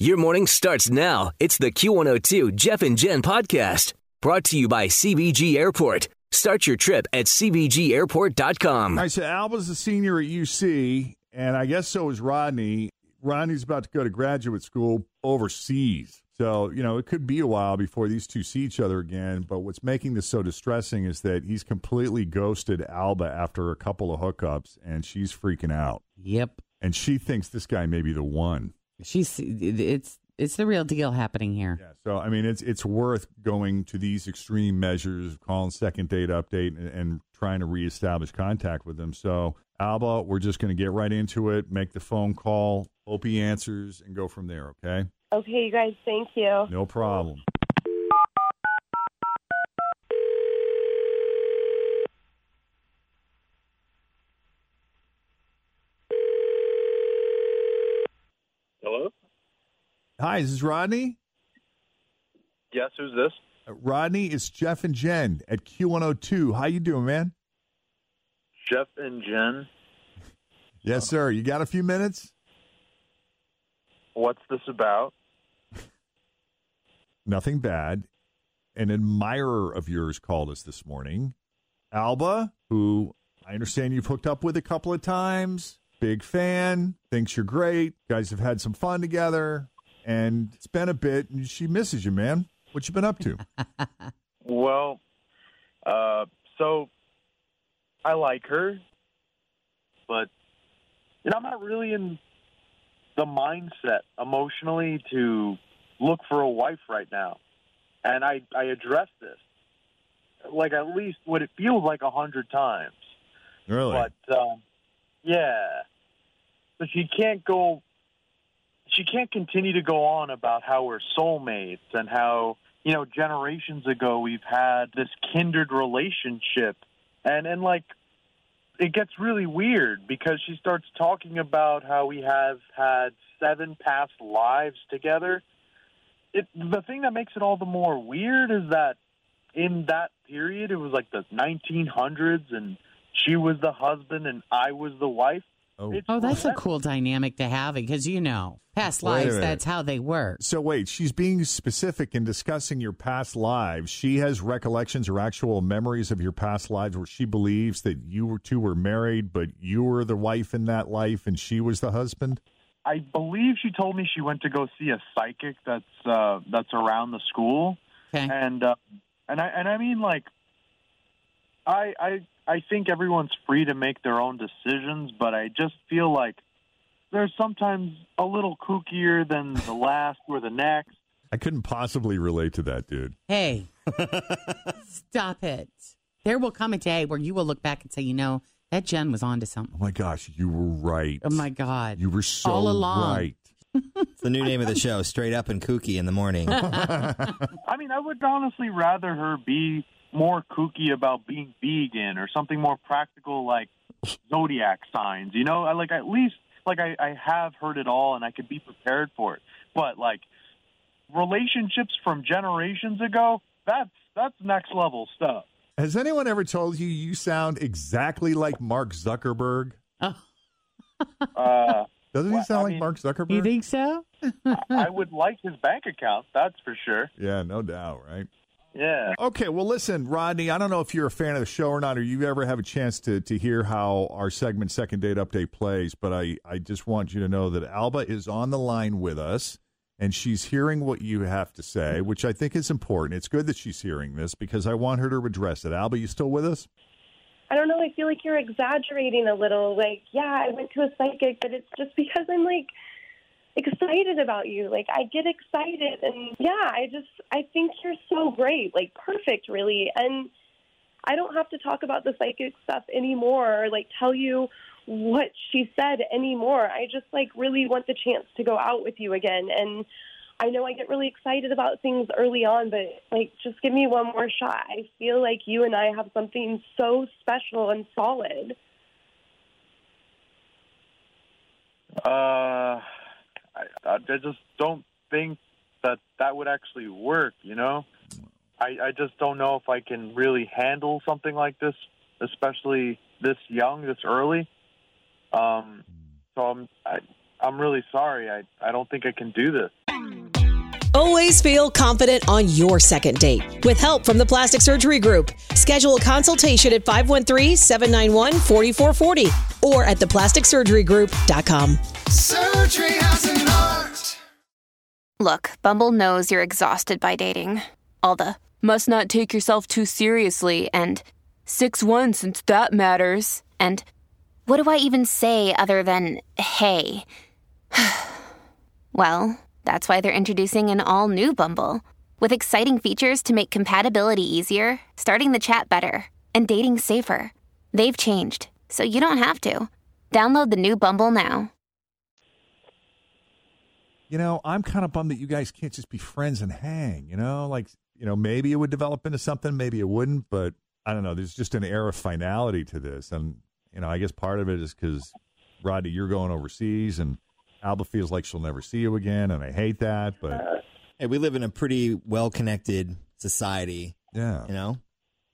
Your morning starts now. It's the Q102 Jeff and Jen podcast brought to you by CVG Airport. Start your trip at CVGAirport.com. All right, so Alba's a senior at UC, and I guess so is Rodney. Rodney's about to go to graduate school overseas. So, you know, it could be a while before these two see each other again. But what's making this so distressing is that he's completely ghosted Alba after a couple of hookups, and she's freaking out. Yep. And she thinks this guy may be the one. She's it's it's the real deal happening here. Yeah. So, I mean, it's it's worth going to these extreme measures, calling second date update, and, and trying to reestablish contact with them. So, Alba, we're just going to get right into it, make the phone call, hope he answers, and go from there, okay? Okay, you guys, thank you. No problem. Hi, this is this Rodney? Yes, who's this? Uh, Rodney, it's Jeff and Jen at Q102. How you doing, man? Jeff and Jen. Yes, sir. You got a few minutes? What's this about? Nothing bad. An admirer of yours called us this morning. Alba, who I understand you've hooked up with a couple of times. Big fan, thinks you're great. guys have had some fun together, and it's been a bit, and she misses you, man. What you been up to? Well, uh, so I like her, but you know, I'm not really in the mindset emotionally to look for a wife right now. And I I addressed this like at least what it feels like a hundred times. really? But um, yeah, but she can't go. She can't continue to go on about how we're soulmates and how you know generations ago we've had this kindred relationship, and and like it gets really weird because she starts talking about how we have had seven past lives together. It the thing that makes it all the more weird is that in that period it was like the 1900s and she was the husband and I was the wife. Oh. It's Oh, that's a cool dynamic to have because you know past Wait lives. That's how they work. So wait, she's being specific in discussing your past lives. She has recollections or actual memories of your past lives where she believes that you two were married, but you were the wife in that life and she was the husband. I believe she told me she went to go see a psychic that's uh, that's around the school, Okay. and uh, and I and I mean like, I I I think everyone's free to make their own decisions, but I just feel like they're sometimes a little kookier than the last or the next. I couldn't possibly relate to that, dude. Hey, stop it. There will come a day where you will look back and say, you know, that Jen was onto something. Oh my gosh, you were right. Oh my God. You were so All along. right. It's the new name of the show, Straight Up and Kooky in the Morning. I mean, I would honestly rather her be more kooky about being vegan or something more practical like zodiac signs. You know, I like at least like I, I have heard it all and I could be prepared for it. But like relationships from generations ago, that's that's next level stuff. Has anyone ever told you you sound exactly like Mark Zuckerberg? Oh, Uh, Doesn't he sound I like mean- Mark Zuckerberg? you think so? I would like his bank account, that's for sure. yeah, no doubt, right? Yeah. Okay, well, listen, Rodney, I don't know if you're a fan of the show or not, or you ever have a chance to, to hear how our segment Second Date Update plays, but I, I just want you to know that Alba is on the line with us. and she's hearing what you have to say, which I think is important. It's good that she's hearing this because I want her to address it. Alba, you still with us? I don't know. I feel like you're exaggerating a little. Like, yeah, I went to a psychic, but it's just because I'm like excited about you. Like, I get excited, and yeah, I just I think you're so great, like perfect, really. And I don't have to talk about the psychic stuff anymore, or like tell you what she said anymore. I just like really want the chance to go out with you again. And I know I get really excited about things early on, but like just give me one more shot. I feel like you and I have something so special and solid. Uh, I, I just don't think that that would actually work. You know, I, I just don't know if I can really handle something like this, especially this young, this early. Um, so I'm I, I'm really sorry. I I don't think I can do this. Always feel confident on your second date. With help from the Plastic Surgery Group, schedule a consultation at 513-791-4440 or at theplasticsurgerygroup.com. Surgery has an art. Look, Bumble knows you're exhausted by dating. All the must not take yourself too seriously and 6-1 since that matters. And what do I even say other than hey? well, that's why they're introducing an all new Bumble with exciting features to make compatibility easier, starting the chat better, and dating safer. They've changed, so you don't have to. Download the new Bumble now. You know, I'm kind of bummed that you guys can't just be friends and hang. You know, like you know, maybe it would develop into something, maybe it wouldn't, but I don't know. There's just an air of finality to this, and you know, I guess part of it is because Rodney, you're going overseas, and Alba feels like she'll never see you again, and I hate that. But Hey, we live in a pretty well connected society. yeah, You know,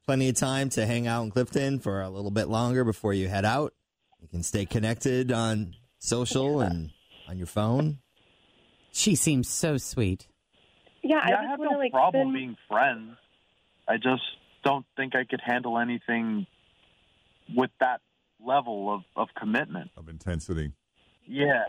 plenty of time to hang out in Clifton for a little bit longer before you head out. You can stay connected on social and on your phone. She seems so sweet. Yeah, I yeah, I, just have want to no like problem spend- being friends. I just don't think I could handle anything with that level of, of commitment. of intensity. Yeah.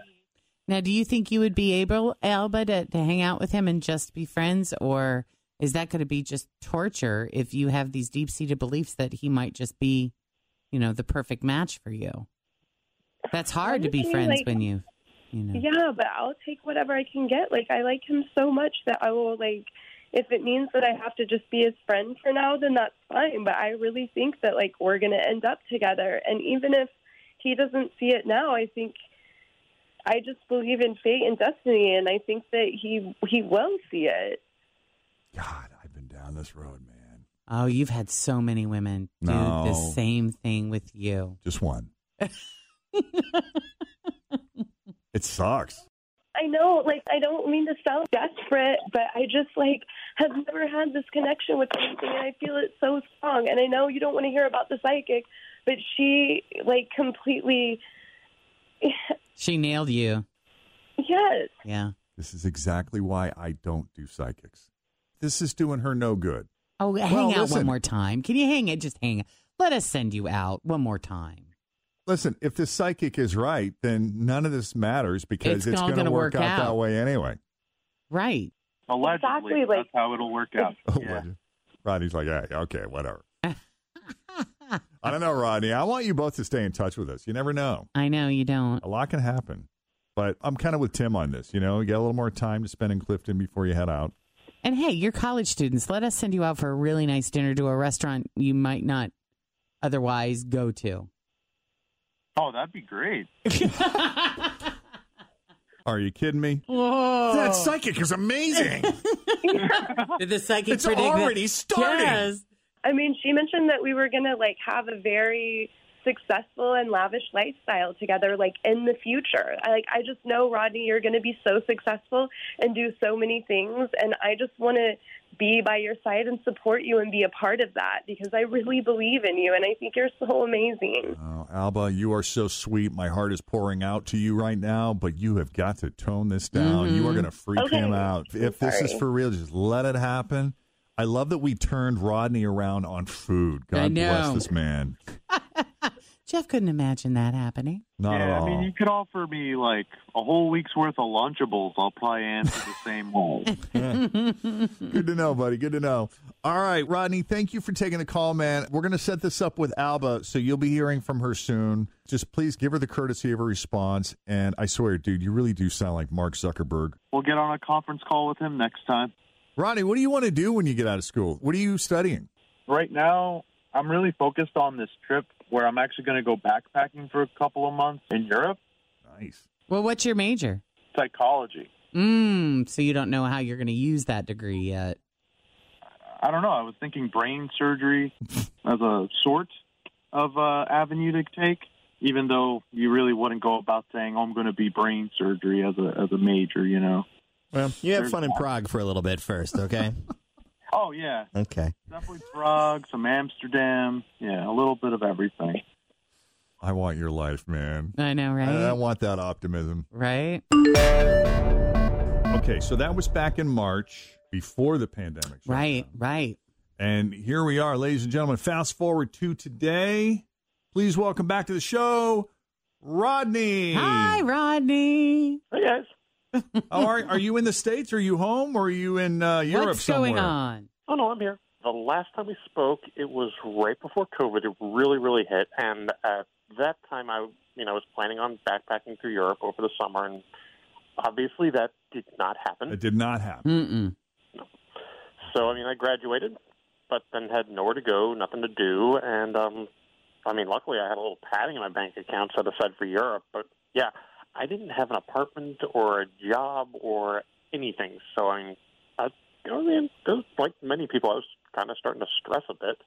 Now, do you think you would be able, Alba, to, to hang out with him and just be friends, or is that going to be just torture if you have these deep seated beliefs that he might just be, you know, the perfect match for you? That's hard to be friends like- when you, you know. Yeah, but I'll take whatever I can get. Like I like him so much that I will like if it means that I have to just be his friend for now, then that's fine. But I really think that like we're gonna end up together and even if he doesn't see it now, I think I just believe in fate and destiny and I think that he he will see it. God, I've been down this road, man. Oh, you've had so many women do No. the same thing with you. Just one. it sucks. I know, like I don't mean to sound desperate, but I just like have never had this connection with anything, and I feel it so strong. And I know you don't want to hear about the psychic, but she like completely, She nailed you. yes, Yeah. This is exactly why I don't do psychics. This is doing her no good. Oh, hang out listen. one more time. Can you hang it? Just hang. Let us send you out one more time. Listen, if the psychic is right, then none of this matters because It's it's, going to work work out, that way anyway. Right. Allegedly, Exactly, that's like- how it'll work out. Oh, yeah. Rodney's like, yeah, okay, whatever. I don't know, Rodney. I want you both to stay in touch with us. You never know. I know you don't. A lot can happen. But I'm kind of with Tim on this. You know, you get a little more time to spend in Clifton before you head out. And hey, you're college students. Let us send you out for a really nice dinner to a restaurant you might not otherwise go to. Oh, that'd be great. Are you kidding me? Whoa. That psychic is amazing. Did the psychic It's predict that- already starting. Yes. I mean, she mentioned that we were gonna like have a very successful and lavish lifestyle together, like in the future. I, like, I just know, Rodney, you're gonna be so successful and do so many things, and I just want to be by your side and support you and be a part of that because I really believe in you, and I think you're so amazing. Oh, Alba, you are so sweet. My heart is pouring out to you right now, but you have got to tone this down. You are mm-hmm. going to freak Okay. him out. I'm If this is for real, just let it happen. I love that we turned Rodney around on food. God bless this man. Jeff couldn't imagine that happening. Not yeah, at all. I mean, you could offer me like a whole week's worth of Lunchables. I'll probably answer the same way. Good to know, buddy. Good to know. All right, Rodney, thank you for taking the call, man. We're going to set this up with Alba, so you'll be hearing from her soon. Just please give her the courtesy of a response. And I swear, dude, you really do sound like Mark Zuckerberg. We'll get on a conference call with him next time. Rodney, what do you want to do when you get out of school? What are you studying? Right now, I'm really focused on this trip where I'm actually going to go backpacking for a couple of months in Europe. Nice. Well, what's your major? Psychology. Mm, so you don't know how you're going to use that degree yet. I don't know. I was thinking brain surgery as a sort of uh, avenue to take, even though you really wouldn't go about saying, "Oh, I'm going to be brain surgery as a as a major." You know. Well, you have There's fun in. Prague for a little bit first, okay? Oh yeah, okay. definitely Prague, some Amsterdam. Yeah, a little bit of everything. I want your life, man. I know, right? I, I want that optimism. right? Okay, so that was back in March before the pandemic. Right, down. right. And here we are, ladies and gentlemen. Fast forward to today. Please welcome back to the show, Rodney. Hi, Rodney. Hey guys. How are are you in the states? Are you home, or are you in uh, Europe What's somewhere? going on? Oh no, I'm here. The last time we spoke, it was right before COVID. It really, really hit, and at that time, I, you know, was planning on backpacking through Europe over the summer, and obviously that did not happen. It did not happen. Mm-mm. So, I mean, I graduated, but then had nowhere to go, nothing to do, and um, I mean, luckily I had a little padding in my bank account set aside for Europe. But yeah, I didn't have an apartment or a job or anything. So I mean, I, I mean, like many people, I was kind of starting to stress a bit,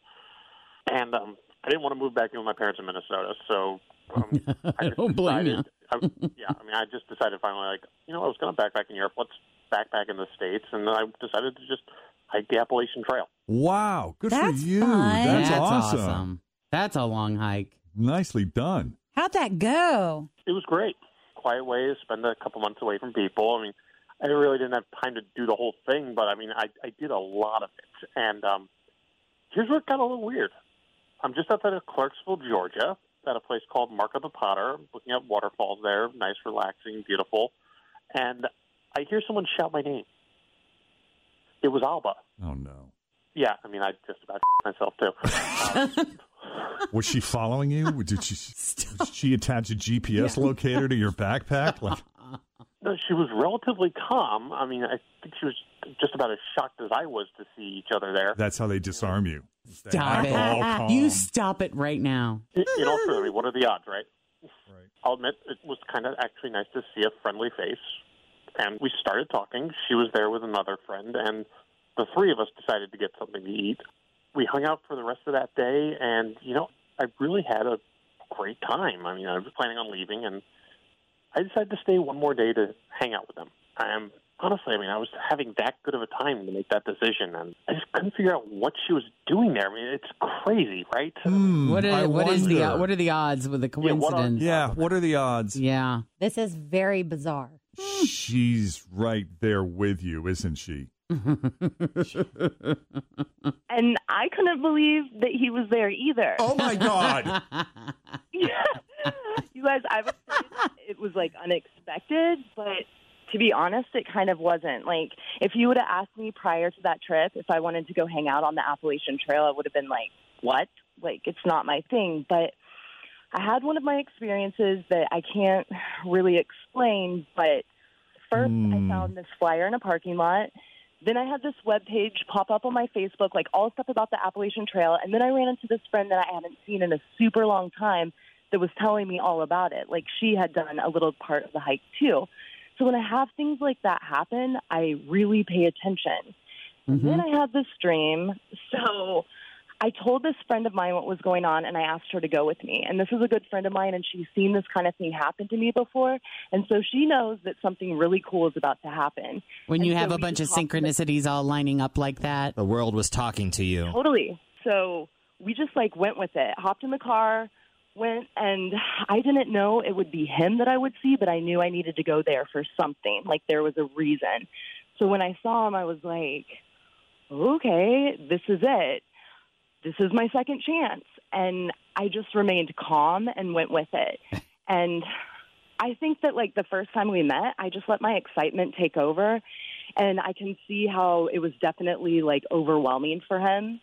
and um, I didn't want to move back in with my parents in Minnesota. So um, I just don't blame you. decided, I, yeah, I mean, I just decided finally, like, you know, I was going to backpack in Europe. Let's backpack in the states, and then I decided to just hike the Appalachian Trail. Wow, good That's for you. fun. That's, That's awesome. awesome. That's a long hike. Nicely done. How'd that go? It was great. Quiet way to spend a couple months away from people. I mean, I really didn't have time to do the whole thing, but I mean, I, I did a lot of it. And um, here's where it got a little weird. I'm just outside of Clarksville, Georgia, at a place called Mark of the Potter, looking at waterfalls there, nice, relaxing, beautiful. And I hear someone shout my name. It was Alba. Oh no. Yeah, I mean, I just about myself too. Um, Was she following you? Did she, did she attach a GPS locator to your backpack? Like, No, she was relatively calm. I mean, I think she was just about as shocked as I was to see each other there. that's how they disarm you. Stop it. You stop it right now. In in all truth, I mean, what are the odds, right? Right. I'll admit it was kind of actually nice to see a friendly face. And we started talking. She was there with another friend, and the three of us decided to get something to eat. We hung out for the rest of that day, and, you know, I really had a great time. I mean, I was planning on leaving, and I decided to stay one more day to hang out with them. I am honestly, I mean, I was having that good of a time to make that decision, and I just couldn't figure out what she was doing there. I mean, it's crazy, right? Hmm, What I is, what is the what are the odds with the Yeah, what are- coincidence? Yeah, what are the odds? Yeah. This is very bizarre. She's right there with you, isn't she? And I couldn't believe that he was there either. Oh my God. you guys, I say it was like unexpected, but to be honest, it kind of wasn't. Like, if you would have asked me prior to that trip if I wanted to go hang out on the Appalachian Trail, I would have been like, what? Like, it's not my thing. But I had one of my experiences that I can't really explain, but first Hmm. I found this flyer in a parking lot. Then I had this web page pop up on my Facebook, like all stuff about the Appalachian Trail. And then I ran into this friend that I hadn't seen in a super long time that was telling me all about it. Like she had done a little part of the hike too. So when I have things like that happen, I really pay attention. And then I had this dream. So I told this friend of mine what was going on and I asked her to go with me. And this is a good friend of mine and she's seen this kind of thing happen to me before. And so she knows that something really cool is about to happen. When And you so have a bunch of just hopped in the- synchronicities all lining up like that. The world was talking to you. Totally. So we just like went with it. Hopped in the car, went, and I didn't know it would be him that I would see, but I knew I needed to go there for something. Like there was a reason. So when I saw him, I was like, okay, this is it. This is my second chance. and I just remained calm and went with it. And I think that like the first time we met, I just let my excitement take over and I can see how it was definitely like overwhelming for him.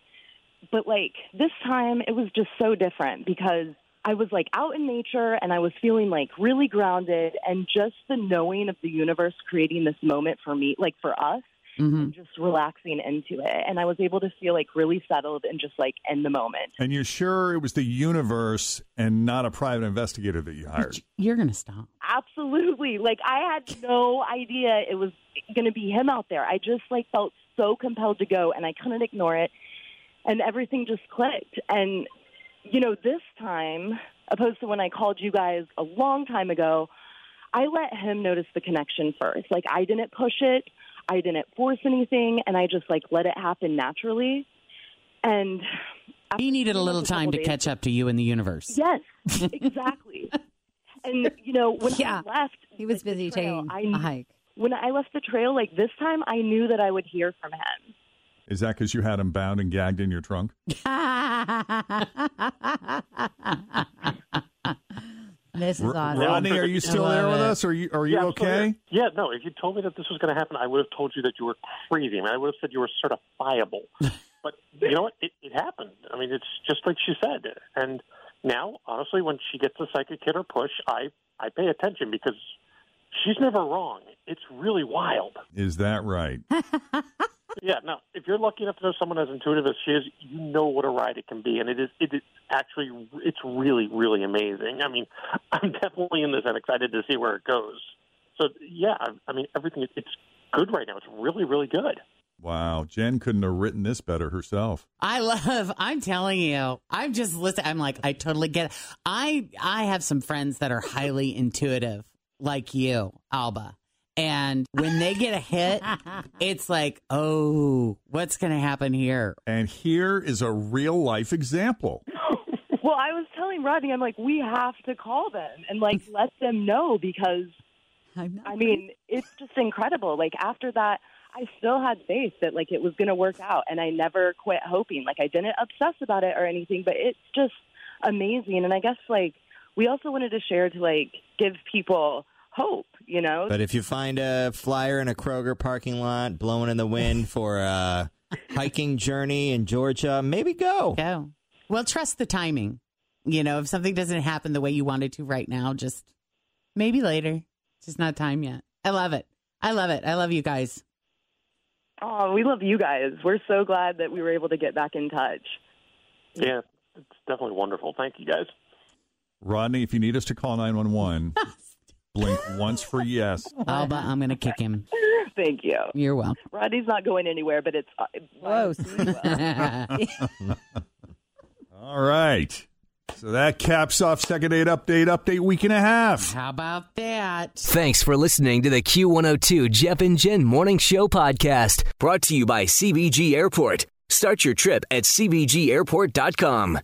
But like this time it was just so different because I was like out in nature and I was feeling like really grounded and just the knowing of the universe creating this moment for me, like for us, Mm-hmm. and just relaxing into it. And I was able to feel like really settled and just like in the moment. And you're sure it was the universe and not a private investigator that you hired? You're going to stop. Absolutely. Like I had no idea it was going to be him out there. I just like felt so compelled to go and I couldn't ignore it. And everything just clicked. And you know, this time, opposed to when I called you guys a long time ago, I let him notice the connection first. Like I didn't push it, I didn't force anything, and I just like let it happen naturally. And He needed a little after time to days- catch up to you in the universe. Yes, exactly. and you know, when Yeah. I left, He was busy taking I, a hike. when I left the trail, like this time, I knew that I would hear from him. Is that because you had him bound and gagged in your trunk? This is R- awesome. Rodney, are you still there with us? Are you are you Yeah, okay? Yeah, no. If you told me that this was going to happen, I would have told you that you were crazy. I mean, I would have said you were certifiable. but you know what? It, it happened. I mean, it's just like she said. And now, honestly, when she gets a psychic hit or push, I I pay attention because she's never wrong. It's really wild. Is that right? Yeah, now If you're lucky enough to know someone as intuitive as she is, you know what a ride it can be, and it is. It is actually. It's really, really amazing. I mean, I'm definitely in this and excited to see where it goes. So yeah, I, I mean, everything. It's good right now. It's really, really good. Wow, Jen couldn't have written this better herself. I love. I'm telling you. I'm just listening. I'm like, I totally get. It. I I have some friends that are highly intuitive, like you, Alba. And when they get a hit, it's like, oh, what's going to happen here? And here is a real life example. Well, I was telling Rodney, I'm like, we have to call them and like let them know because I mean, it's just incredible. Like after that, I still had faith that like it was going to work out, and I never quit hoping. Like I didn't obsess about it or anything, but it's just amazing. And I guess like we also wanted to share to like give people hope, you know. But if you find a flyer in a Kroger parking lot blowing in the wind for a hiking journey in Georgia, maybe go. Go. Well, trust the timing. You know, if something doesn't happen the way you wanted to right now, just maybe later. It's just not time yet. I love it. I love it. I love you guys. Oh, we love you guys. We're so glad that we were able to get back in touch. Yeah, it's definitely wonderful. Thank you guys. Rodney, if you need us to call 911, blink once for yes. Alba, I'm going to kick him. Thank you. You're welcome. Rodney's not going anywhere, but it's uh, Whoa. All right. So that caps off second date update, update week and a half. How about that? Thanks for listening to the Q102 Jeff and Jen Morning Show podcast, brought to you by CVG Airport. Start your trip at CVGAirport.com.